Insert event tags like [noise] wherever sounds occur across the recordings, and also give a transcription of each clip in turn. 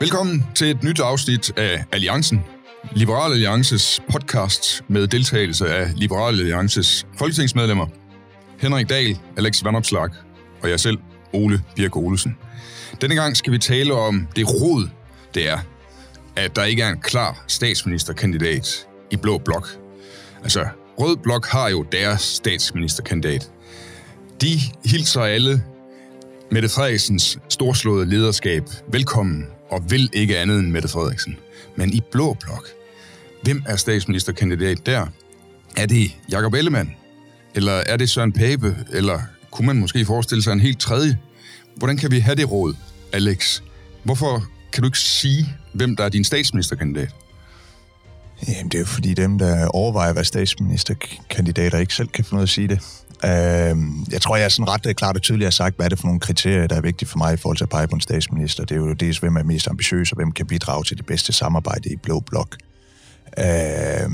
Velkommen til et nyt afsnit af Alliancen, Liberal Alliances podcast med deltagelse af Liberal Alliances folketingsmedlemmer, Henrik Dahl, Alex Vandopslag og jeg selv, Ole Birk Olesen. Denne gang skal vi tale om det rod, det er, at der ikke er en klar statsministerkandidat i Blå Blok. Altså, Rød Blok har jo deres statsministerkandidat. De hilser alle Mette Frederiksens storslåede lederskab velkommen og vil ikke andet end Mette Frederiksen. Men i Blå Blok, hvem er statsministerkandidat der? Er det Jakob Ellemann? Eller er det Søren Pape? Eller kunne man måske forestille sig en helt tredje? Hvordan kan vi have det råd, Alex? Hvorfor kan du ikke sige, hvem der er din statsministerkandidat? Jamen, det er jo fordi dem, der overvejer at være statsministerkandidater, ikke selv kan få noget at sige det. Øh, jeg tror, jeg er sådan ret øh, klart og tydeligt har sagt, hvad er det for nogle kriterier, der er vigtige for mig i forhold til at pege på en statsminister. Det er jo dels, hvem er mest ambitiøs, og hvem kan bidrage til det bedste samarbejde i Blå Blok. Øh,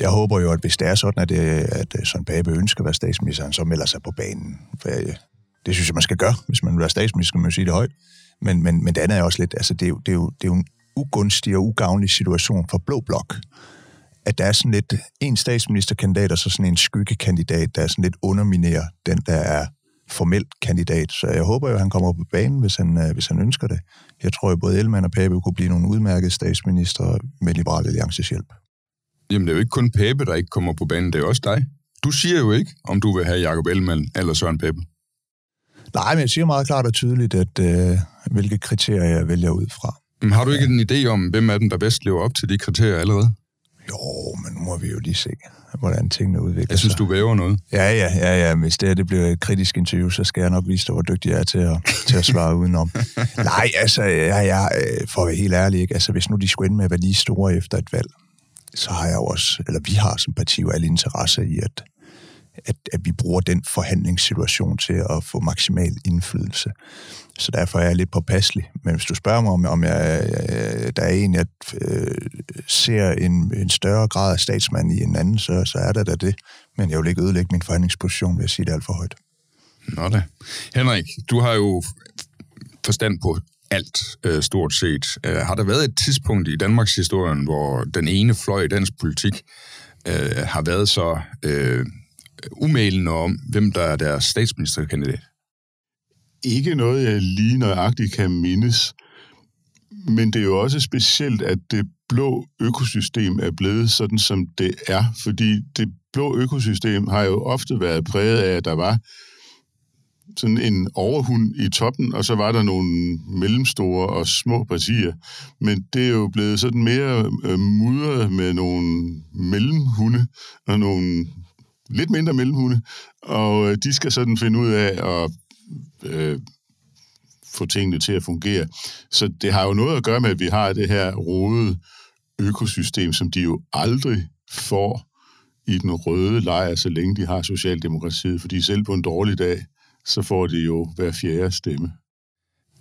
jeg håber jo, at hvis det er sådan, at, det, at øh, Søren Pape ønsker at være statsminister, så melder sig på banen. For det synes jeg, man skal gøre. Hvis man vil være statsminister, skal man jo sige det højt. Men, men, men det andet er også lidt, altså det er jo, det er jo, det er jo en ugunstig og ugavnlig situation for Blå Blok at der er sådan lidt en statsministerkandidat og så sådan en skyggekandidat, der er sådan lidt underminerer den, der er formelt kandidat. Så jeg håber jo, at han kommer på banen, hvis han, øh, hvis han ønsker det. Jeg tror jo, både Ellemann og Pape kunne blive nogle udmærkede statsminister med Liberal Alliances hjælp. Jamen, det er jo ikke kun Pape, der ikke kommer på banen, det er også dig. Du siger jo ikke, om du vil have Jacob Ellemann eller Søren Pape. Nej, men jeg siger meget klart og tydeligt, at øh, hvilke kriterier jeg vælger ud fra. Men har du ikke en idé om, hvem af dem, der bedst lever op til de kriterier allerede? Jo, men nu må vi jo lige se, hvordan tingene udvikler sig. Jeg synes, sig. du væver noget. Ja, ja, ja, ja. Hvis det, her, det bliver et kritisk interview, så skal jeg nok vise dig, hvor dygtig jeg er til at, til at svare udenom. [laughs] Nej, altså, ja, ja, for at være helt ærlig, ikke? Altså, hvis nu de skulle ende med at være lige store efter et valg, så har jeg jo også, eller vi har som parti jo alle interesse i, at, at, at vi bruger den forhandlingssituation til at få maksimal indflydelse. Så derfor er jeg lidt påpasselig. Men hvis du spørger mig, om, om jeg, jeg, der er en, jeg øh, ser en, en større grad af statsmand i en anden, så, så er der da det. Men jeg vil ikke ødelægge min forhandlingsposition ved at sige det alt for højt. Nå da. Henrik, du har jo forstand på alt, øh, stort set. Øh, har der været et tidspunkt i Danmarks historien, hvor den ene fløj i dansk politik øh, har været så øh, umælende om, hvem der er deres statsministerkandidat? Ikke noget, jeg lige nøjagtigt kan mindes. Men det er jo også specielt, at det blå økosystem er blevet sådan, som det er. Fordi det blå økosystem har jo ofte været præget af, at der var sådan en overhund i toppen, og så var der nogle mellemstore og små partier. Men det er jo blevet sådan mere øh, mudret med nogle mellemhunde og nogle lidt mindre mellemhunde, og øh, de skal sådan finde ud af at øh, få tingene til at fungere. Så det har jo noget at gøre med, at vi har det her rode økosystem, som de jo aldrig får i den røde lejr, så længe de har Socialdemokratiet, fordi selv på en dårlig dag, så får de jo hver fjerde stemme.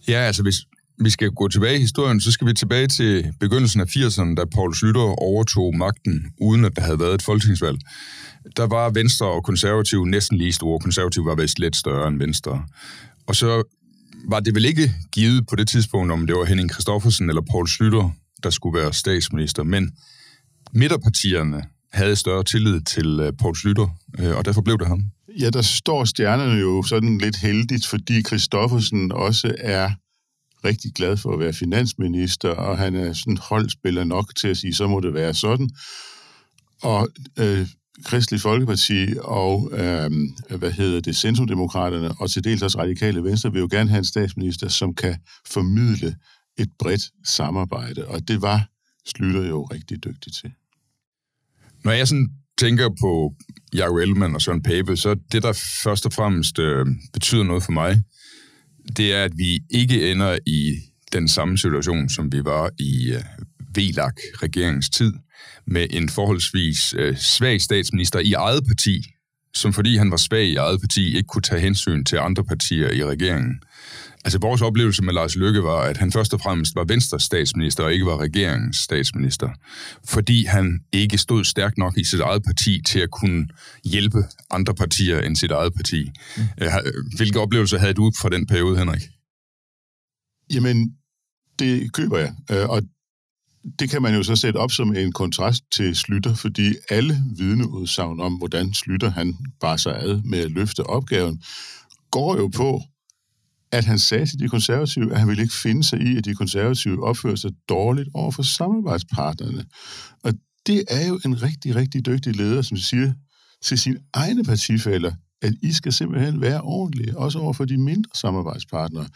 Ja, altså hvis vi skal gå tilbage i historien, så skal vi tilbage til begyndelsen af 80'erne, da Paul Slytter overtog magten, uden at der havde været et folketingsvalg. Der var Venstre og Konservative næsten lige store. Konservative var vist lidt større end Venstre. Og så var det vel ikke givet på det tidspunkt, om det var Henning Christoffersen eller Paul Slytter, der skulle være statsminister, men midterpartierne havde større tillid til øh, Paul Slytter, øh, og derfor blev det ham. Ja, der står stjernerne jo sådan lidt heldigt, fordi Christoffersen også er rigtig glad for at være finansminister, og han er sådan holdspiller nok til at sige, så må det være sådan. Og øh, Kristelig Folkeparti og, øh, hvad hedder det, Centrumdemokraterne og til dels også Radikale Venstre vil jo gerne have en statsminister, som kan formidle et bredt samarbejde, og det var Slytter jo rigtig dygtig til. Når jeg sådan tænker på Jacob Ellemann og Søren Pape, så det, der først og fremmest øh, betyder noget for mig, det er, at vi ikke ender i den samme situation, som vi var i øh, VLAG-regeringens tid, med en forholdsvis øh, svag statsminister i eget parti, som fordi han var svag i eget parti, ikke kunne tage hensyn til andre partier i regeringen. Altså vores oplevelse med Lars Løkke var, at han først og fremmest var Venstres statsminister og ikke var regeringens statsminister, fordi han ikke stod stærkt nok i sit eget parti til at kunne hjælpe andre partier end sit eget parti. Mm. Hvilke oplevelser havde du fra den periode, Henrik? Jamen, det køber jeg. Øh, og det kan man jo så sætte op som en kontrast til Slytter, fordi alle vidneudsagn om, hvordan Slytter han bare sig ad med at løfte opgaven, går jo på, at han sagde til de konservative, at han ville ikke finde sig i, at de konservative opfører sig dårligt over for samarbejdspartnerne. Og det er jo en rigtig, rigtig dygtig leder, som siger til sine egne partifælder, at I skal simpelthen være ordentlige, også over for de mindre samarbejdspartnere.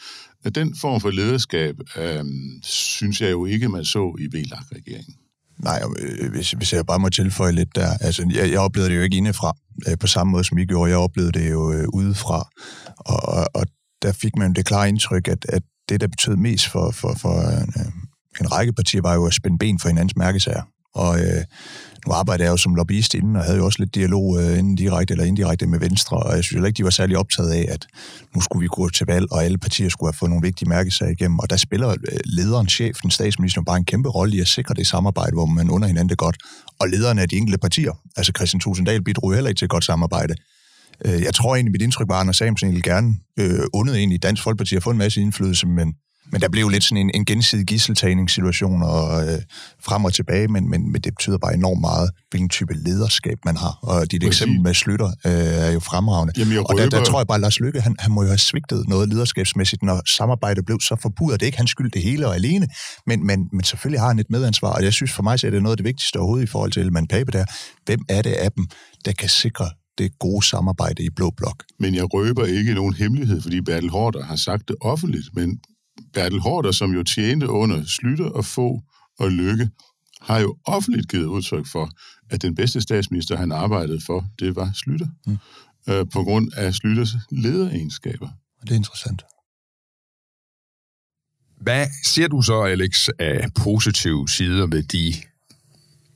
At den form for lederskab, øh, synes jeg jo ikke, man så i VLAG-regeringen. Nej, øh, hvis, hvis jeg bare må tilføje lidt der. Altså, jeg, jeg oplevede det jo ikke indefra, øh, på samme måde som I gjorde. Jeg oplevede det jo øh, udefra. Og, og, og der fik man det klare indtryk, at, at det, der betød mest for, for, for en, øh, en række partier, var jo at spænde ben for hinandens mærkesager. Og øh, nu arbejder jeg jo som lobbyist inden, og havde jo også lidt dialog øh, inden direkte eller indirekte med Venstre, og jeg synes heller ikke, de var særlig optaget af, at nu skulle vi gå til valg, og alle partier skulle have fået nogle vigtige mærkesager igennem. Og der spiller øh, lederen, chefen, statsministeren bare en kæmpe rolle i at sikre det samarbejde, hvor man under hinanden det godt. Og lederne af de enkelte partier, altså Christian Tusinddal, bidrog heller ikke til et godt samarbejde. Øh, jeg tror egentlig, mit indtryk var, at Anders Samuelsen egentlig gerne øh, undede egentlig Dansk Folkeparti at få en masse indflydelse, men men der blev lidt sådan en, en gensidig gisseltagningssituation og øh, frem og tilbage, men, men, men det betyder bare enormt meget, hvilken type lederskab man har. Og dit eksempel med Slytter øh, er jo fremragende. Jamen, og der, der tror jeg bare, at Lars Lykke, han, han må jo have svigtet noget lederskabsmæssigt, når samarbejdet blev så forbudt. Det er ikke hans skyld det hele og alene, men, men, men selvfølgelig har han et medansvar, og jeg synes for mig, så er det noget af det vigtigste overhovedet i forhold til Elman Pape der. Hvem er det af dem, der kan sikre det gode samarbejde i Blå Blok. Men jeg røber ikke nogen hemmelighed, fordi Bertel Hårder har sagt det offentligt, men Bertel Hårder, som jo tjente under Slytter og få og Lykke, har jo offentligt givet udtryk for, at den bedste statsminister, han arbejdede for, det var Slytter. Mm. Øh, på grund af Slytters lederegenskaber. Det er interessant. Hvad ser du så, Alex, af positive sider ved de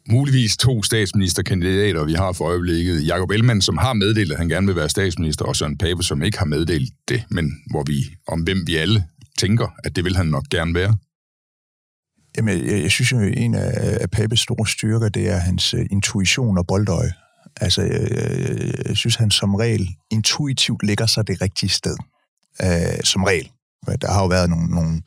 muligvis to statsministerkandidater, vi har for øjeblikket. Jakob Ellemann, som har meddelt, at han gerne vil være statsminister, og Søren Pape, som ikke har meddelt det, men hvor vi, om hvem vi alle tænker, at det vil han nok gerne være? Jamen, jeg, jeg synes jo, at en af, af Papes store styrker, det er hans uh, intuition og boldøje. Altså, jeg, jeg, jeg synes, han som regel intuitivt ligger sig det rigtige sted. Uh, som regel. Der har jo været nogle, nogle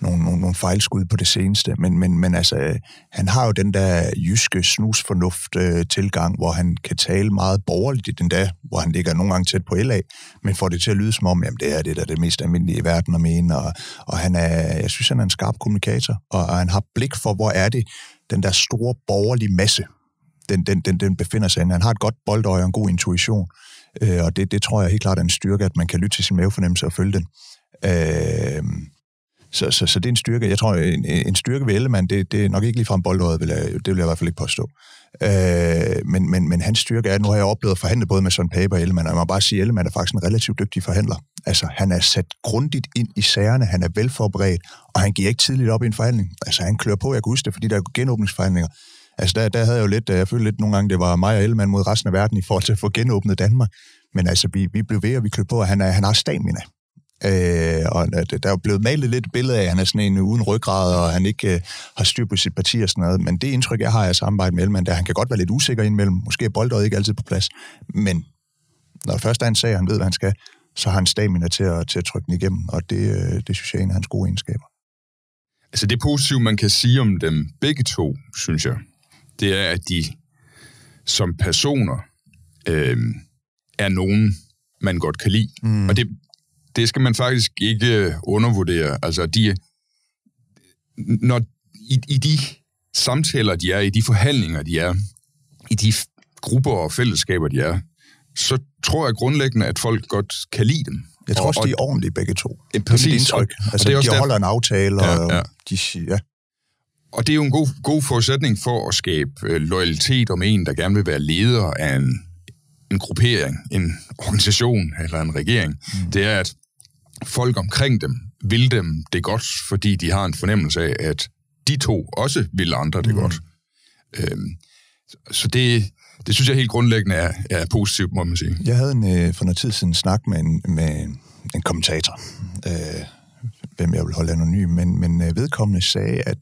nogle, nogle, nogle fejlskud på det seneste, men, men, men altså, øh, han har jo den der jyske snusfornuft-tilgang, øh, hvor han kan tale meget borgerligt i den der, hvor han ligger nogle gange tæt på LA, men får det til at lyde som om, jamen det er det, der er det mest almindelige i verden at mene, og, og han er, jeg synes, han er en skarp kommunikator, og, og han har blik for, hvor er det, den der store borgerlige masse, den, den, den, den befinder sig inde. Han har et godt boldøje og en god intuition, øh, og det, det tror jeg helt klart er en styrke, at man kan lytte til sin mavefornemmelse og følge den. Øh, så, så, så det er en styrke. Jeg tror, en, en styrke ved Ellemann, det, det er nok ikke lige fra en boldøjet, vil jeg, det vil jeg i hvert fald ikke påstå. Øh, men, men, men hans styrke er, nu har jeg oplevet at forhandle både med Søren Pape og Ellemann, og jeg må bare sige, at Ellemann er faktisk en relativt dygtig forhandler. Altså, han er sat grundigt ind i sagerne, han er velforberedt, og han giver ikke tidligt op i en forhandling. Altså, han klør på, jeg kan huske det, fordi der er genåbningsforhandlinger. Altså, der, der havde jeg jo lidt, øh, jeg følte lidt nogle gange, det var mig og Ellemann mod resten af verden i forhold til at få genåbnet Danmark. Men altså, vi, vi blev ved, og vi klør på, at han, er, han har stamina. Øh, og der er blevet malet lidt billede af, at han er sådan en uden ryggrad, og han ikke øh, har styr på sit parti og sådan noget. Men det indtryk, jeg har af samarbejde med Ellemann, der han kan godt være lidt usikker indimellem. Måske er boldøjet ikke altid på plads. Men når først er en sag, han ved, hvad han skal, så har han stamina til at, til at trykke den igennem, og det, øh, det synes jeg er en af hans gode egenskaber. Altså det positive, man kan sige om dem begge to, synes jeg, det er, at de som personer øh, er nogen, man godt kan lide. Mm. Og det, det skal man faktisk ikke undervurdere. Altså, de, når, i, i de samtaler, de er, i de forhandlinger, de er, i de grupper og fællesskaber, de er, så tror jeg grundlæggende, at folk godt kan lide dem. Jeg tror også, og, de er ordentlige begge to. Ja, præcis. indtryk. Altså, og det er også de holder der... en aftale, ja, og ja. de ja. Og det er jo en god, god forudsætning for at skabe øh, loyalitet om en, der gerne vil være leder af en, en gruppering, en organisation eller en regering. Mm. Det er, at folk omkring dem vil dem det godt, fordi de har en fornemmelse af, at de to også vil andre det mm. godt. Øhm, så det, det synes jeg helt grundlæggende er, er positivt, må man sige. Jeg havde en, øh, for noget tid siden snak med en, med en kommentator, øh, hvem jeg vil holde anonym, men, men øh, vedkommende sagde, at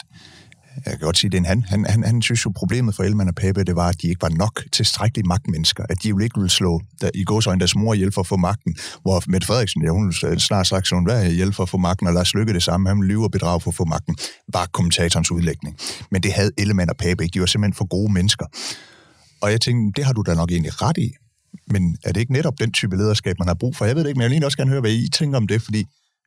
jeg kan godt sige, det er en han. Han, han, han synes jo, problemet for Elman og Pape, det var, at de ikke var nok tilstrækkelige magtmennesker. At de jo ikke ville slå der, i gåsøjne deres mor ihjel for at få magten. Hvor Mette Frederiksen, ja, hun snart sagt, så hun var ihjel for at få magten, og Lars Lykke det samme. Han lyve og bedrag for at få magten. Var kommentatorens udlægning. Men det havde Ellemann og Pape ikke. De var simpelthen for gode mennesker. Og jeg tænkte, det har du da nok egentlig ret i. Men er det ikke netop den type lederskab, man har brug for? Jeg ved det ikke, men jeg vil egentlig også gerne høre, hvad I tænker om det, fordi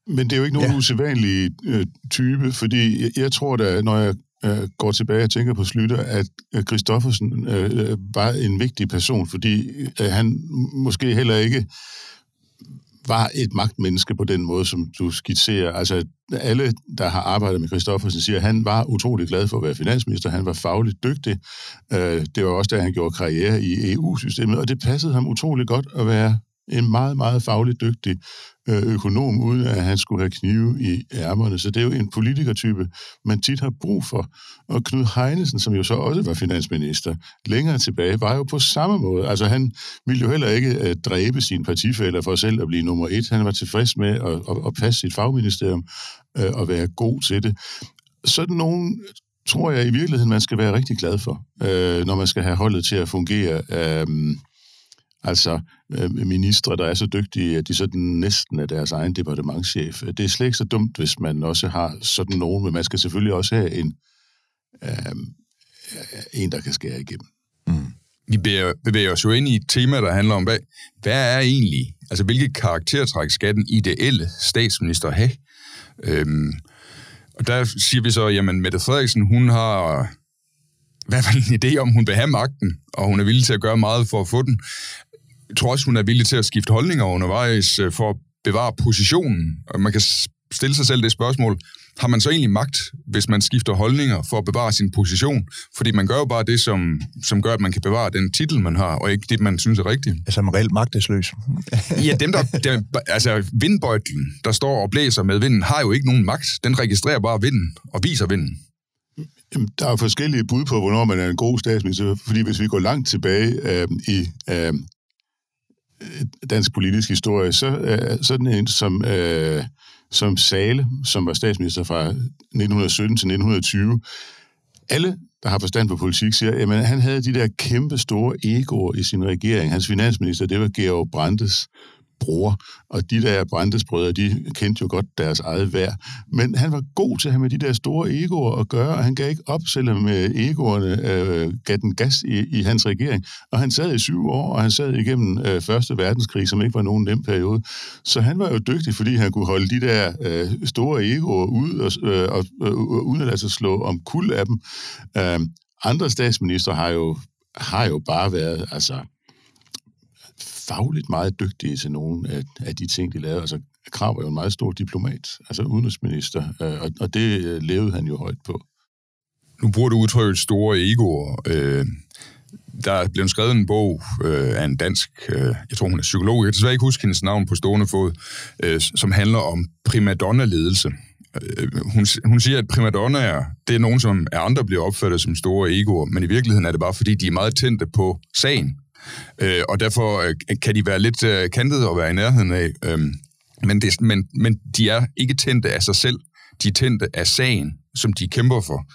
men det er jo ikke nogen ja. usædvanlig øh, type, fordi jeg, jeg tror da, når jeg øh, går tilbage og tænker på Slytter, at Christoffersen øh, øh, var en vigtig person, fordi øh, han måske heller ikke var et magtmenneske på den måde, som du skitserer. Altså, alle, der har arbejdet med Christoffersen, siger, at han var utrolig glad for at være finansminister. Han var fagligt dygtig. Øh, det var også da, han gjorde karriere i EU-systemet, og det passede ham utrolig godt at være en meget, meget fagligt dygtig øh, økonom, uden at han skulle have knive i ærmerne. Så det er jo en politikertype, man tit har brug for. Og Knud Heinesen, som jo så også var finansminister, længere tilbage, var jo på samme måde. Altså han ville jo heller ikke øh, dræbe sine partifælder for selv at blive nummer et. Han var tilfreds med at, at, at passe sit fagministerium øh, og være god til det. Sådan nogen tror jeg i virkeligheden, man skal være rigtig glad for, når man skal have holdet til at fungere. Uh, Altså Øh, ministre, der er så dygtige, at de sådan næsten er deres egen departementchef. Det er slet ikke så dumt, hvis man også har sådan nogen, men man skal selvfølgelig også have en, øh, øh en der kan skære igennem. Mm. Vi bevæger os jo ind i et tema, der handler om, hvad, hvad er egentlig, altså hvilke karaktertræk skal den ideelle statsminister have? Øhm, og der siger vi så, jamen Mette Frederiksen, hun har i hvert fald en idé om, hun vil have magten, og hun er villig til at gøre meget for at få den jeg tror også, hun er villig til at skifte holdninger undervejs øh, for at bevare positionen. Og man kan stille sig selv det spørgsmål, har man så egentlig magt, hvis man skifter holdninger for at bevare sin position? Fordi man gør jo bare det, som, som gør, at man kan bevare den titel, man har, og ikke det, man synes er rigtigt. Altså man reelt magtesløs. [laughs] ja, dem der, der, altså vindbøjtlen, der står og blæser med vinden, har jo ikke nogen magt. Den registrerer bare vinden og viser vinden. Jamen, der er forskellige bud på, hvornår man er en god statsminister, fordi hvis vi går langt tilbage øh, i øh, Øh, dansk politisk historie, så øh, sådan en som, øh, som Sale, som var statsminister fra 1917 til 1920, alle, der har forstand på politik, siger, at han havde de der kæmpe store egoer i sin regering. Hans finansminister, det var Georg Brandes bror, og de der Brandesbrødre, de kendte jo godt deres eget værd. Men han var god til at have med de der store egoer at gøre, og han gav ikke op, selvom øh, egoerne øh, gav den gas i, i hans regering. Og han sad i syv år, og han sad igennem øh, Første Verdenskrig, som ikke var nogen nem periode. Så han var jo dygtig, fordi han kunne holde de der øh, store egoer ud, og, øh, og, øh, uden at lade sig slå om kul af dem. Øh, andre statsminister har jo, har jo bare været, altså fagligt meget dygtige til nogle af, af de ting, de lavede. Altså, Krav var jo en meget stor diplomat, altså udenrigsminister, øh, og, og det øh, levede han jo højt på. Nu bruger du udtrykket store egoer. Øh, der er blevet skrevet en bog øh, af en dansk, øh, jeg tror hun er psykolog, jeg kan desværre ikke huske hendes navn på stående fod, øh, som handler om primadonna-ledelse. Øh, hun, hun siger, at primadonnaer, det er nogen, som er andre bliver opfattet som store egoer, men i virkeligheden er det bare, fordi de er meget tændte på sagen. Øh, og derfor øh, kan de være lidt øh, kantede og være i nærheden af. Øh, men, det, men, men de er ikke tændte af sig selv. De er tændte af sagen, som de kæmper for.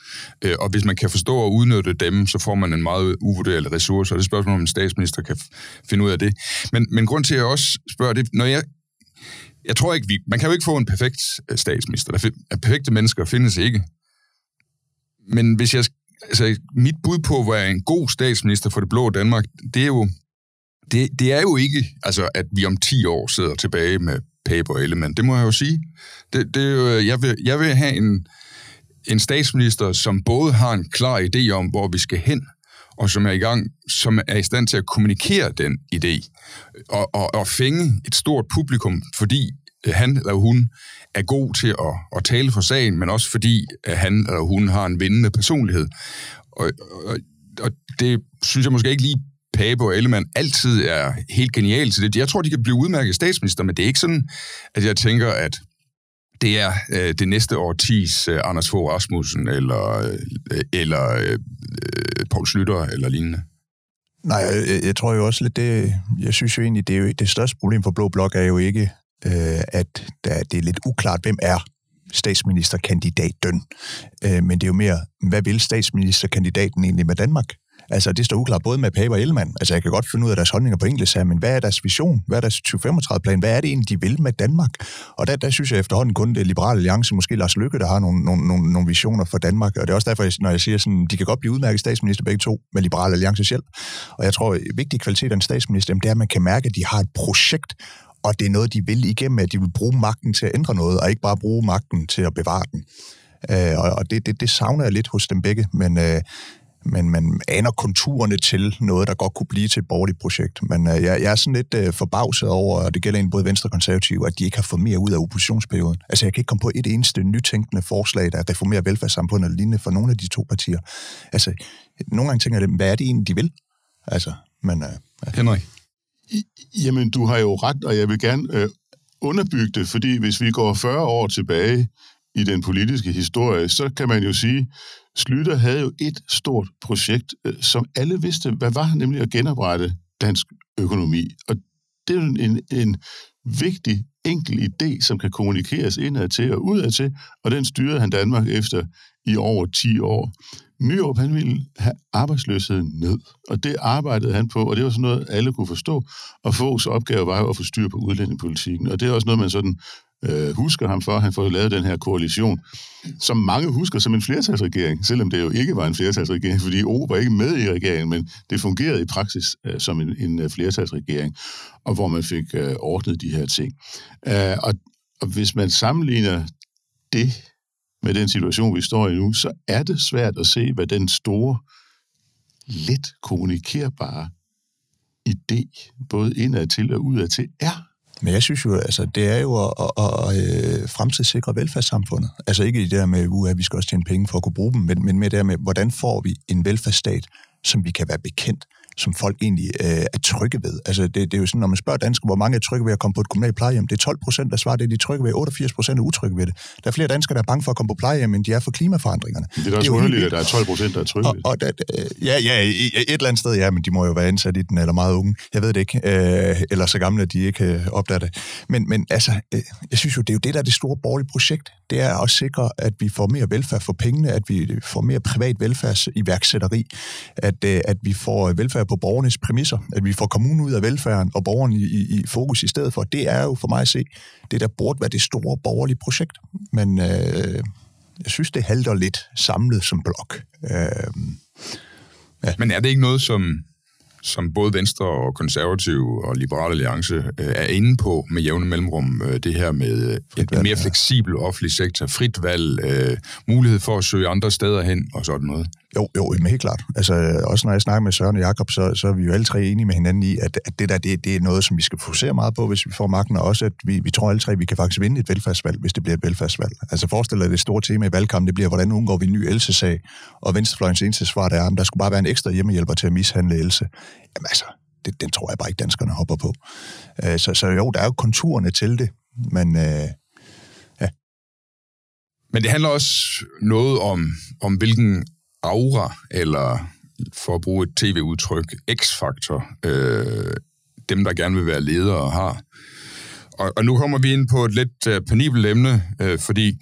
Øh, og hvis man kan forstå og udnytte dem, så får man en meget uvurderlig ressource, og det er spørgsmål, om en statsminister kan finde ud af det. Men, men grund til, at jeg også spørger det, når jeg jeg tror ikke, vi, man kan jo ikke få en perfekt øh, statsminister. Der, perfekte mennesker findes ikke. Men hvis jeg altså, mit bud på, hvad er en god statsminister for det blå Danmark, det er jo, det, det er jo ikke, altså, at vi om 10 år sidder tilbage med paper element. Det må jeg jo sige. Det, det er jo, jeg, vil, jeg vil have en, en statsminister, som både har en klar idé om, hvor vi skal hen, og som er i gang, som er i stand til at kommunikere den idé, og, og, og fænge et stort publikum, fordi Øh, han eller hun er god til at, at tale for sagen, men også fordi at han eller hun har en vindende personlighed. Og, og, og det synes jeg måske ikke lige Pape og Ellemann altid er helt genialt til det. Jeg tror, de kan blive udmærket statsminister, men det er ikke sådan, at jeg tænker, at det er øh, det næste årtis øh, Anders Fogh Rasmussen, eller, øh, eller øh, øh Poul Slytter, eller lignende. Nej, jeg, jeg tror jo også lidt, det, jeg synes jo egentlig, det, er jo, det største problem for Blå Blok er jo ikke øh, at der, det er lidt uklart, hvem er statsministerkandidaten. Øh, men det er jo mere, hvad vil statsministerkandidaten egentlig med Danmark? Altså, det står uklart både med Pape og Ellemann. Altså, jeg kan godt finde ud af deres holdninger på engelsk her, men hvad er deres vision? Hvad er deres 2035-plan? Hvad er det egentlig, de vil med Danmark? Og der, der synes jeg efterhånden kun, det er Liberale Alliance, måske Lars Lykke, der har nogle, nogle, nogle, nogle visioner for Danmark. Og det er også derfor, når jeg siger sådan, de kan godt blive udmærket statsminister begge to med Liberale Alliances hjælp. Og jeg tror, at vigtig kvalitet af en statsminister, det er, at man kan mærke, at de har et projekt, og det er noget, de vil igennem, at de vil bruge magten til at ændre noget, og ikke bare bruge magten til at bevare den. Øh, og det, det, det savner jeg lidt hos dem begge, men, øh, men man aner konturerne til noget, der godt kunne blive til et borgerligt projekt. Men øh, jeg, jeg er sådan lidt øh, forbavset over, og det gælder egentlig både Venstre og Konservative, at de ikke har fået mere ud af oppositionsperioden. Altså jeg kan ikke komme på et eneste nytænkende forslag, der reformerer velfærdssamfundet eller lignende for nogle af de to partier. Altså nogle gange tænker jeg, hvad er det egentlig, de vil? Altså, men... Øh. Altså- Henrik? Jamen, du har jo ret, og jeg vil gerne øh, underbygge det, fordi hvis vi går 40 år tilbage i den politiske historie, så kan man jo sige, Slytter havde jo et stort projekt, øh, som alle vidste, hvad var nemlig at genoprette dansk økonomi. Og det er jo en, en vigtig, enkel idé, som kan kommunikeres indad til og udad til, og den styrede han Danmark efter i over 10 år. Nyrup, han ville have arbejdsløsheden ned, og det arbejdede han på, og det var sådan noget, alle kunne forstå, og Foghs opgave var jo at få styr på udlændingepolitikken, og det er også noget, man sådan øh, husker ham for. Han får lavet den her koalition, som mange husker som en flertalsregering, selvom det jo ikke var en flertalsregering, fordi O var ikke med i regeringen, men det fungerede i praksis øh, som en, en øh, flertalsregering, og hvor man fik øh, ordnet de her ting. Øh, og, og hvis man sammenligner det med den situation, vi står i nu, så er det svært at se, hvad den store, let kommunikerbare idé, både indad til og udad til, er. Men jeg synes jo, altså, det er jo at, at, at, at øh, fremtidssikre velfærdssamfundet. Altså ikke i det der med, uh, at vi skal også tjene penge for at kunne bruge dem, men, men med det der med, hvordan får vi en velfærdsstat, som vi kan være bekendt, som folk egentlig øh, er trygge ved. Altså, det, det er jo sådan, når man spørger danskere, hvor mange er trygge ved at komme på et kommunalt plejehjem, det er 12 procent, der svarer det, de er trygge ved. 88 procent er utrygge ved det. Der er flere danskere, der er bange for at komme på plejehjem, end de er for klimaforandringerne. Det er da også underligt, at der er 12 procent, der er trygge og, og der, Ja, ja, et eller andet sted, ja, men de må jo være ansat i den, eller meget unge. Jeg ved det ikke. Øh, eller så gamle, at de ikke øh, opdager det. Men, men altså, øh, jeg synes jo, det er jo det, der er det store borgerlige projekt. Det er at sikre, at vi får mere velfærd for pengene, at vi får mere privat velfærdsiværksætteri, at, øh, at vi får velfærd på borgernes præmisser præmisser, at vi får kommunen ud af velfærden og borgeren i, i, i fokus i stedet for, det er jo for mig at se, det der burde være det store borgerlige projekt. Men øh, jeg synes, det halter lidt samlet som blok. Øh, ja. Men er det ikke noget, som, som både Venstre og Konservative og Liberale Alliance øh, er inde på med jævne mellemrum, øh, det her med øh, en mere fleksibel offentlig sektor, frit valg, øh, mulighed for at søge andre steder hen og sådan noget. Jo, jo, men helt klart. Altså, også når jeg snakker med Søren og Jakob, så, så er vi jo alle tre enige med hinanden i, at, at det der, det, det er noget, som vi skal fokusere meget på, hvis vi får magten, og også at vi, vi tror alle tre, at vi kan faktisk vinde et velfærdsvalg, hvis det bliver et velfærdsvalg. Altså forestil dig, at det store tema i valgkampen, det bliver, hvordan undgår vi en ny Else-sag, og Venstrefløjens eneste svar, der er, at der skulle bare være en ekstra hjemmehjælper til at mishandle Else. Jamen altså, det, den tror jeg bare ikke, danskerne hopper på. Øh, så, så jo, der er jo konturerne til det, men... Øh, ja. Men det handler også noget om, om hvilken aura, eller for at bruge et tv-udtryk, x-faktor, øh, dem, der gerne vil være ledere, har. Og, og nu kommer vi ind på et lidt øh, penibelt emne, øh, fordi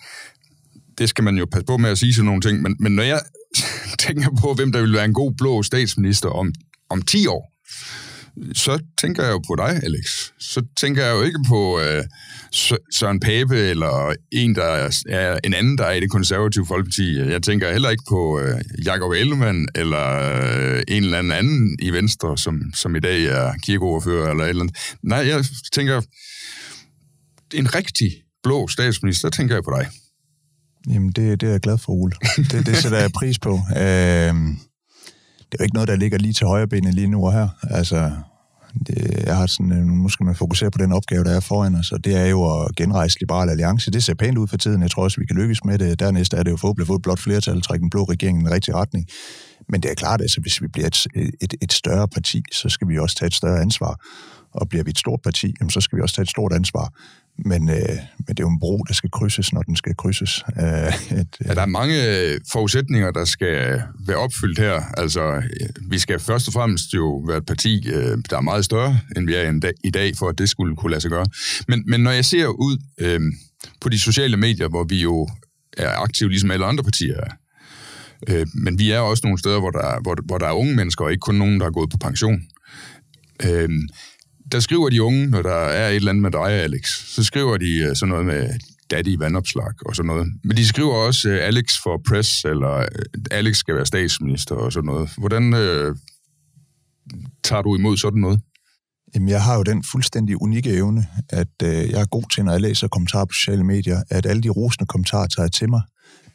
det skal man jo passe på med at sige sådan nogle ting, men, men når jeg [laughs] tænker på, hvem der vil være en god blå statsminister om, om 10 år, så tænker jeg jo på dig, Alex. Så tænker jeg jo ikke på øh, Søren Pape eller en, der er en anden, der er i det konservative folkeparti. Jeg tænker heller ikke på øh, Jakob Ellemann eller øh, en eller anden anden i Venstre, som, som i dag er kirkeordfører eller et eller andet. Nej, jeg tænker, en rigtig blå statsminister, der tænker jeg på dig. Jamen, det, det er jeg glad for, Ole. Det, det sætter jeg pris på. [laughs] Øh, det er jo ikke noget, der ligger lige til højre benet lige nu og her. Altså, det, jeg har sådan, øh, nu skal man fokusere på den opgave, der er foran os, og det er jo at genrejse Liberal Alliance. Det ser pænt ud for tiden. Jeg tror også, vi kan lykkes med det. Dernæst er det jo forhåbentlig få et blot flertal, trække den blå regering i den rigtige retning. Men det er klart, at altså, hvis vi bliver et, et, et større parti, så skal vi også tage et større ansvar. Og bliver vi et stort parti, jamen, så skal vi også tage et stort ansvar. Men, øh, men det er jo en bro, der skal krydses, når den skal krydses. Øh, et, ja, der er mange forudsætninger, der skal være opfyldt her. Altså, vi skal først og fremmest jo være et parti, øh, der er meget større, end vi er i dag, for at det skulle kunne lade sig gøre. Men, men når jeg ser ud øh, på de sociale medier, hvor vi jo er aktive, ligesom alle andre partier er. Øh, men vi er også nogle steder, hvor der, hvor, hvor der er unge mennesker, og ikke kun nogen, der er gået på pension. Øh, der skriver de unge, når der er et eller andet med dig, Alex, så skriver de øh, sådan noget med daddy vandopslag og sådan noget. Men de skriver også uh, Alex for press, eller uh, Alex skal være statsminister og sådan noget. Hvordan uh, tager du imod sådan noget? Jamen, jeg har jo den fuldstændig unikke evne, at øh, jeg er god til, når jeg læser kommentarer på sociale medier, at alle de rosende kommentarer tager jeg til mig,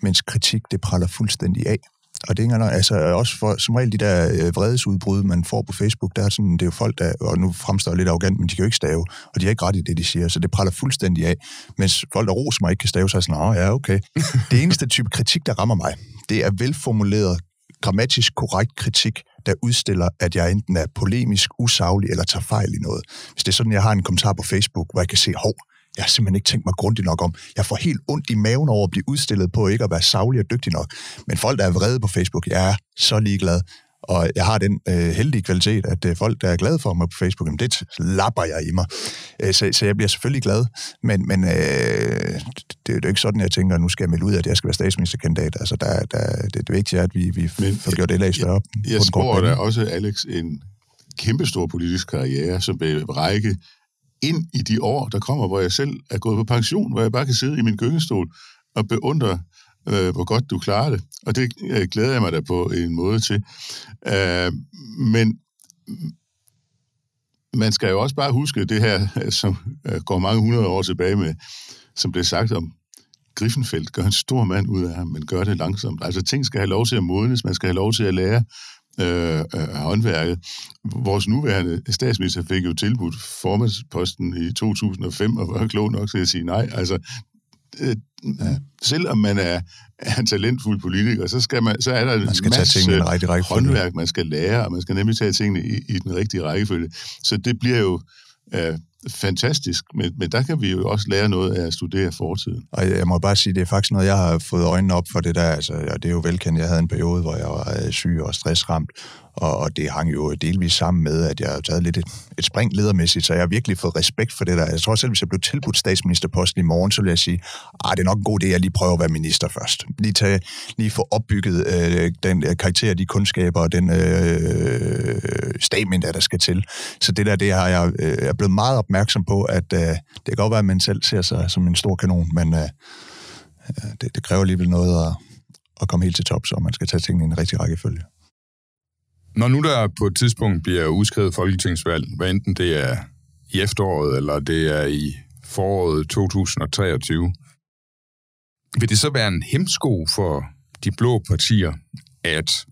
mens kritik, det praller fuldstændig af. Og det er ikke altså også for, som regel de der øh, vredesudbrud, man får på Facebook, der er sådan, det er jo folk, der, og nu fremstår jeg lidt arrogant, men de kan jo ikke stave, og de har ikke ret i det, de siger, så det praller fuldstændig af. Mens folk, der roser mig, ikke kan stave, så er sådan, ja, okay. [laughs] Det eneste type kritik, der rammer mig, det er velformuleret, grammatisk korrekt kritik, der udstiller, at jeg enten er polemisk, usaglig eller tager fejl i noget. Hvis det er sådan, jeg har en kommentar på Facebook, hvor jeg kan se, hov, jeg har simpelthen ikke tænkt mig grundigt nok om. Jeg får helt ondt i maven over at blive udstillet på ikke at være savlig og dygtig nok. Men folk, der er vrede på Facebook, jeg er så ligeglad. Og jeg har den øh, heldige kvalitet, at øh, folk, der er glade for mig på Facebook, jamen, det lapper jeg i mig. Øh, så, så jeg bliver selvfølgelig glad, men, men øh, det, er jo ikke sådan, jeg tænker, at nu skal jeg melde ud, at jeg skal være statsministerkandidat. Altså, der, der, det, det vigtige er, at vi, vi men, får gjort det lag større. Jeg, jeg spår da også, Alex, en kæmpestor politisk karriere, som vil række ind i de år, der kommer, hvor jeg selv er gået på pension, hvor jeg bare kan sidde i min gyngestol og beundre, øh, hvor godt du klarer det. Og det øh, glæder jeg mig da på en måde til. Øh, men man skal jo også bare huske det her, som øh, går mange hundrede år tilbage med, som blev sagt om Griffenfeldt, gør en stor mand ud af ham, men gør det langsomt. Altså ting skal have lov til at modnes, man skal have lov til at lære øh, håndværket. Vores nuværende statsminister fik jo tilbudt formandsposten i 2005, og var klog nok til at sige nej. Altså, øh, ja. selvom man er, er en talentfuld politiker, så, skal man, så er der man skal en masse tage rigtig håndværk, man skal lære, og man skal nemlig tage tingene i, i den rigtige rækkefølge. Så det bliver jo øh, fantastisk, men, men der kan vi jo også lære noget af at studere fortiden. Og jeg må bare sige, det er faktisk noget, jeg har fået øjnene op for det der, altså, og det er jo velkendt, jeg havde en periode, hvor jeg var øh, syg og stressramt, og, og det hang jo delvis sammen med, at jeg har taget lidt et, et spring ledermæssigt, så jeg har virkelig fået respekt for det der. Jeg tror selv, hvis jeg blev tilbudt statsministerposten i morgen, så vil jeg sige, at det er nok en god idé, at jeg lige prøver at være minister først. Lige, tage, lige få opbygget øh, den øh, karakter, de kundskaber og den øh, statement, der skal til. Så det der, det har jeg øh, er blevet meget opmærksom på, at øh, det kan godt være, at man selv ser sig som en stor kanon, men øh, øh det, det kræver alligevel noget at, at komme helt til top, så man skal tage tingene i en rigtig rækkefølge. Når nu der på et tidspunkt bliver udskrevet folketingsvalg, hvad enten det er i efteråret, eller det er i foråret 2023, vil det så være en hemsko for de blå partier, at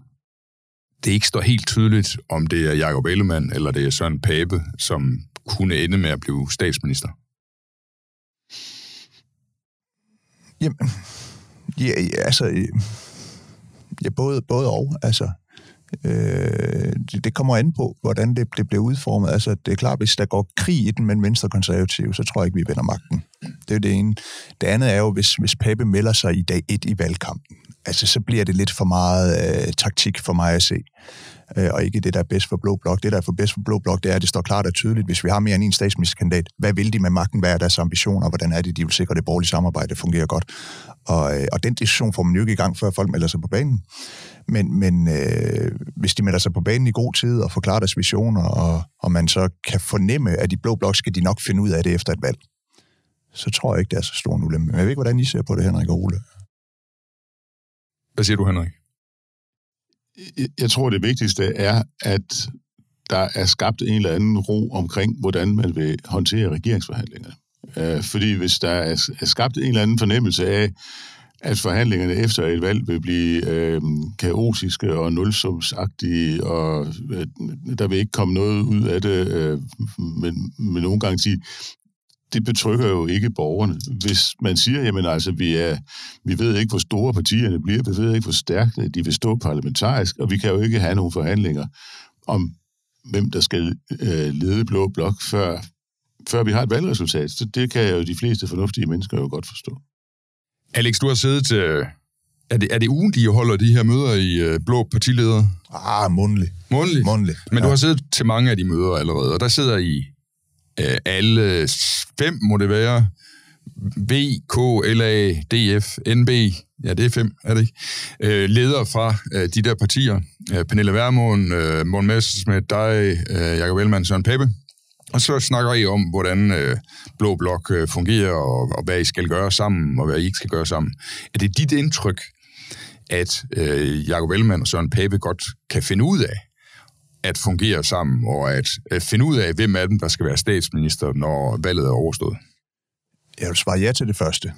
det ikke står helt tydeligt, om det er Jacob Ellemann eller det er Søren Pape, som kunne ende med at blive statsminister? Jamen, ja, altså, ja, både, både og. Altså, Øh, det, det kommer an på, hvordan det, det bliver udformet. Altså, det er klart, hvis der går krig i den mellem venstre konservative, så tror jeg ikke, vi vinder magten. Det er det ene. Det andet er jo, hvis, hvis Pape melder sig i dag et i valgkampen, altså, så bliver det lidt for meget øh, taktik for mig at se øh, og ikke det, der er bedst for Blå Blok. Det, der er for bedst for Blå Blok, det er, at det står klart og tydeligt, hvis vi har mere end en statsministerkandidat, hvad vil de med magten, hvad er deres ambitioner, hvordan er det, de vil sikre, at det borgerlige samarbejde fungerer godt. Og, øh, og den diskussion får man jo ikke i gang, før folk melder sig på banen. Men, men øh, hvis de melder sig på banen i god tid og forklarer deres visioner, og, og man så kan fornemme, at de blå blok skal de nok finde ud af det efter et valg, så tror jeg ikke, det er så stor en ulempe. Men jeg ved ikke, hvordan I ser på det, Henrik og Ole. Hvad siger du, Henrik? Jeg tror, det vigtigste er, at der er skabt en eller anden ro omkring, hvordan man vil håndtere regeringsforhandlingerne. Øh, fordi hvis der er skabt en eller anden fornemmelse af, at forhandlingerne efter et valg vil blive øh, kaotiske og nulsumsagtige, og øh, der vil ikke komme noget ud af det, øh, men med nogen garanti. Det betrykker jo ikke borgerne. Hvis man siger, jamen altså, vi, er, vi ved ikke, hvor store partierne bliver, vi ved ikke, hvor stærkt øh, de vil stå parlamentarisk, og vi kan jo ikke have nogle forhandlinger om, hvem der skal øh, lede Blå Blok, før, før vi har et valgresultat. Så det kan jo de fleste fornuftige mennesker jo godt forstå. Alex, du har siddet til... Er det, er det ugen, de holder de her møder i uh, Blå Partiledere? Ah, mundlig. Mundlig? Mundlig, Men ja. du har siddet til mange af de møder allerede, og der sidder I uh, alle fem, må det være, V, K, L, A, D, F, NB, ja, det er fem, er det ikke? Øh, ledere fra øh, de der partier. Øh, Pernille Vermund, øh, Morten Messersmith, dig, øh, Jacob Ellemann, Søren Peppe. Og så snakker I om, hvordan øh, Blå Blok øh, fungerer, og, og hvad I skal gøre sammen, og hvad I ikke skal gøre sammen. Er det dit indtryk, at øh, Jacob Ellemann og Søren Pape godt kan finde ud af at fungere sammen, og at, at finde ud af, hvem af dem, der skal være statsminister, når valget er overstået? Jeg vil svare ja til det første.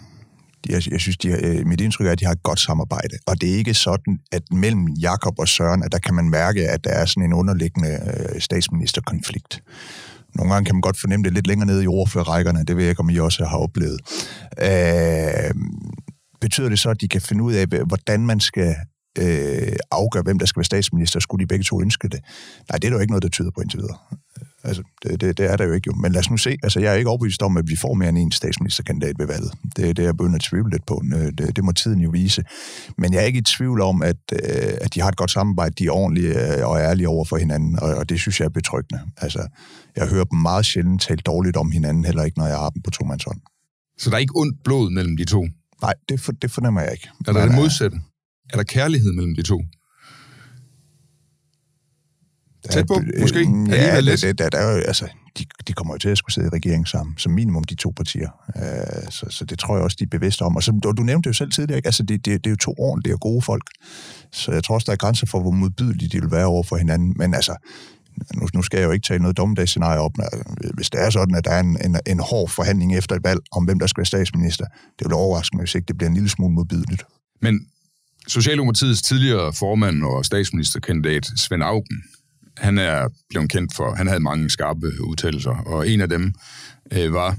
Jeg, jeg synes, de har, øh, mit indtryk er, at de har et godt samarbejde. Og det er ikke sådan, at mellem Jakob og Søren, at der kan man mærke, at der er sådan en underliggende øh, statsministerkonflikt. Nogle gange kan man godt fornemme det lidt længere nede i ordførerrækkerne. Det ved jeg ikke, om I også har oplevet. Øh, betyder det så, at de kan finde ud af, hvordan man skal øh, afgøre, hvem der skal være statsminister? Skulle de begge to ønske det? Nej, det er der jo ikke noget, der tyder på indtil videre. Altså, det, det, det er der jo ikke jo. Men lad os nu se. Altså, jeg er ikke overbevist om, at vi får mere end en statsministerkandidat ved valget. Det, det er jeg begyndt at tvivle lidt på. Det, det må tiden jo vise. Men jeg er ikke i tvivl om, at, øh, at de har et godt samarbejde, de er ordentlige øh, og ærlige over for hinanden, og, og det synes jeg er betryggende. Altså, jeg hører dem meget sjældent tale dårligt om hinanden, heller ikke, når jeg har dem på to hånd. Så der er ikke ondt blod mellem de to? Nej, det, for, det fornemmer jeg ikke. Er der det modsatte? Er der kærlighed mellem de to? Tæt på, måske? Øh, ja, det, det, der, der er jo, altså, de, de kommer jo til at skulle sidde i regeringen sammen, som minimum de to partier. Uh, så, så det tror jeg også, de er bevidste om. Og så, du, du nævnte det jo selv tidligere, ikke? Altså, det, det, det er jo to ordentlige og gode folk. Så jeg tror også, der er grænser for, hvor modbydelige de vil være over for hinanden. Men altså, nu, nu skal jeg jo ikke tage noget dommedagsscenarie op, hvis det er sådan, at der er en, en, en hård forhandling efter et valg om, hvem der skal være statsminister, det vil overraske mig, hvis ikke det bliver en lille smule modbydeligt. Men Socialdemokratiets tidligere formand og statsministerkandidat Svend Augen, han er blevet kendt for, han havde mange skarpe udtalelser, og en af dem øh, var,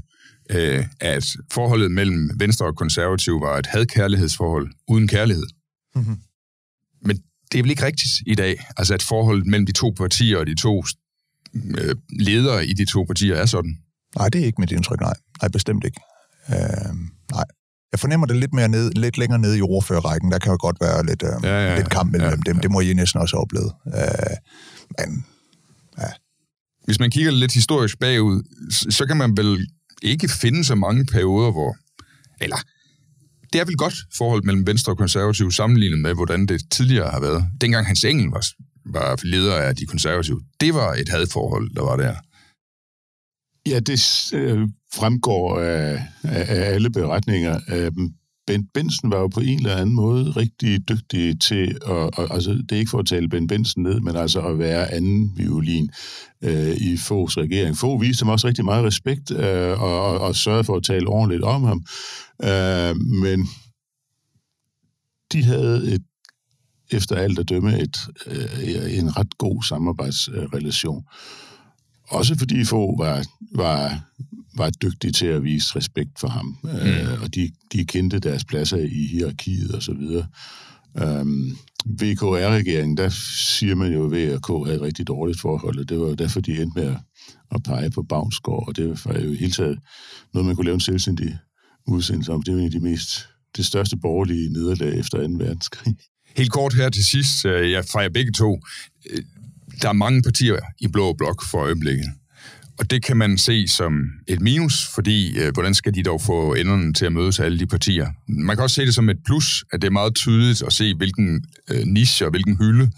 øh, at forholdet mellem Venstre og Konservativ var et hadkærlighedsforhold uden kærlighed. Mm-hmm. Men det er vel ikke rigtigt i dag, altså at forholdet mellem de to partier og de to øh, ledere i de to partier er sådan? Nej, det er ikke mit indtryk, nej. Nej, bestemt ikke. Øh, nej. Jeg fornemmer det lidt, mere ned, lidt længere nede i ordførerrækken. Der kan jo godt være lidt, øh, ja, ja, lidt kamp mellem ja, dem. Ja. Det må I næsten også have oplevet. Øh, men, ja. Hvis man kigger lidt historisk bagud, så kan man vel ikke finde så mange perioder, hvor... Eller, det er vel godt forhold mellem Venstre og Konservative sammenlignet med, hvordan det tidligere har været. Dengang Hans Engel var, var leder af de konservative, det var et hadforhold, der var der. Ja, det øh, fremgår af, af alle beretninger. Øh, Bent Benson var jo på en eller anden måde rigtig dygtig til, at, og, altså det er ikke for at tale Ben Benson ned, men altså at være anden violin øh, i Foghs regering. Fogh viste ham også rigtig meget respekt øh, og, og, og sørgede for at tale ordentligt om ham. Øh, men de havde et, efter alt at dømme et, øh, en ret god samarbejdsrelation. Også fordi få var, var, var dygtig til at vise respekt for ham, mm. øh, og de, de kendte deres pladser i hierarkiet og så videre. Øhm, VKR-regeringen, der siger man jo, at VK havde et rigtig dårligt forhold, og det var jo derfor, de endte med at pege på Bavnsgaard, og det var jo i hele taget noget, man kunne lave en selvstændig udsendelse om. Det var en af de mest, det største borgerlige nederlag efter 2. verdenskrig. Helt kort her til sidst, øh, jeg fejrer begge to. Øh, der er mange partier i Blå Blok for øjeblikket. Og det kan man se som et minus, fordi øh, hvordan skal de dog få enderne til at mødes alle de partier? Man kan også se det som et plus, at det er meget tydeligt at se, hvilken øh, niche og hvilken hylde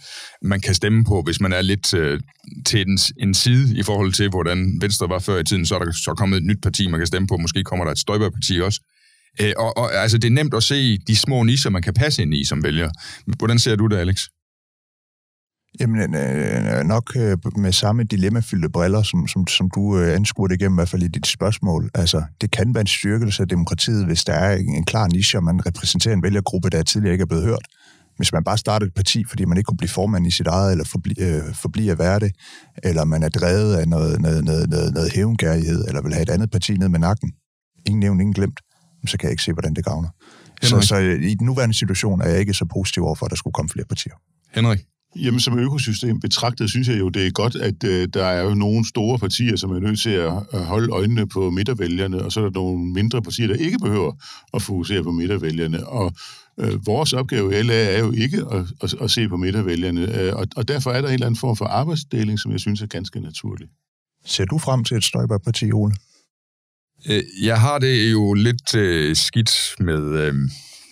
man kan stemme på, hvis man er lidt øh, til en, en side i forhold til, hvordan Venstre var før i tiden. Så er der så kommet et nyt parti, man kan stemme på. Måske kommer der et støjbærparti også. Øh, og, og altså, det er nemt at se de små nischer, man kan passe ind i som vælger. Hvordan ser du det, Alex? Jamen, øh, nok øh, med samme dilemmafyldte briller, som, som, som du øh, anskuer det igennem, i hvert fald i dit spørgsmål. Altså, det kan være en styrkelse af demokratiet, hvis der er en, en klar niche, og man repræsenterer en vælgergruppe, der tidligere ikke er blevet hørt. Hvis man bare starter et parti, fordi man ikke kunne blive formand i sit eget, eller forblive, øh, forblive at være det, eller man er drevet af noget, noget, noget, noget, noget hævngærighed, eller vil have et andet parti ned med nakken, ingen nævnt, ingen glemt, så kan jeg ikke se, hvordan det gavner. Så, så i den nuværende situation er jeg ikke så positiv over for, at der skulle komme flere partier. Henrik? Jamen, som økosystem betragtet, synes jeg jo, det er godt, at øh, der er jo nogle store partier, som er nødt til at, at holde øjnene på midtervælgerne, og så er der nogle mindre partier, der ikke behøver at fokusere på midtervælgerne. Og øh, vores opgave i LA er jo ikke at, at, at se på midtervælgerne, øh, og, og derfor er der en eller anden form for arbejdsdeling, som jeg synes er ganske naturlig. Ser du frem til et Støjberg-parti, Ole? Øh, jeg har det jo lidt øh, skidt med, øh,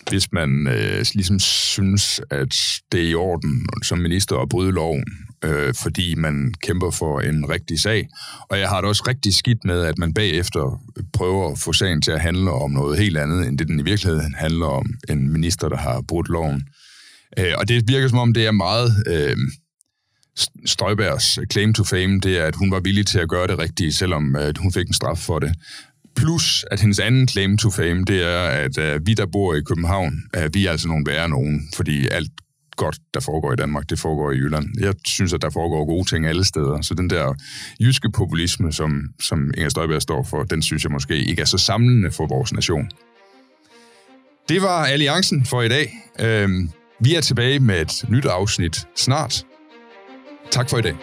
hvis man øh, ligesom synes, at det er i orden som minister at bryde loven, øh, fordi man kæmper for en rigtig sag. Og jeg har det også rigtig skidt med, at man bagefter prøver at få sagen til at handle om noget helt andet, end det den i virkeligheden handler om, en minister, der har brudt loven. Øh, og det virker som om, det er meget... Øh, Støjbergs claim to fame, det er, at hun var villig til at gøre det rigtige, selvom at hun fik en straf for det. Plus, at hendes anden claim to fame, det er, at uh, vi, der bor i København, uh, vi er altså nogle værre nogen, fordi alt godt, der foregår i Danmark, det foregår i Jylland. Jeg synes, at der foregår gode ting alle steder. Så den der jyske populisme, som, som Inger Støjberg står for, den synes jeg måske ikke er så samlende for vores nation. Det var Alliancen for i dag. Uh, vi er tilbage med et nyt afsnit snart. Tak for i dag.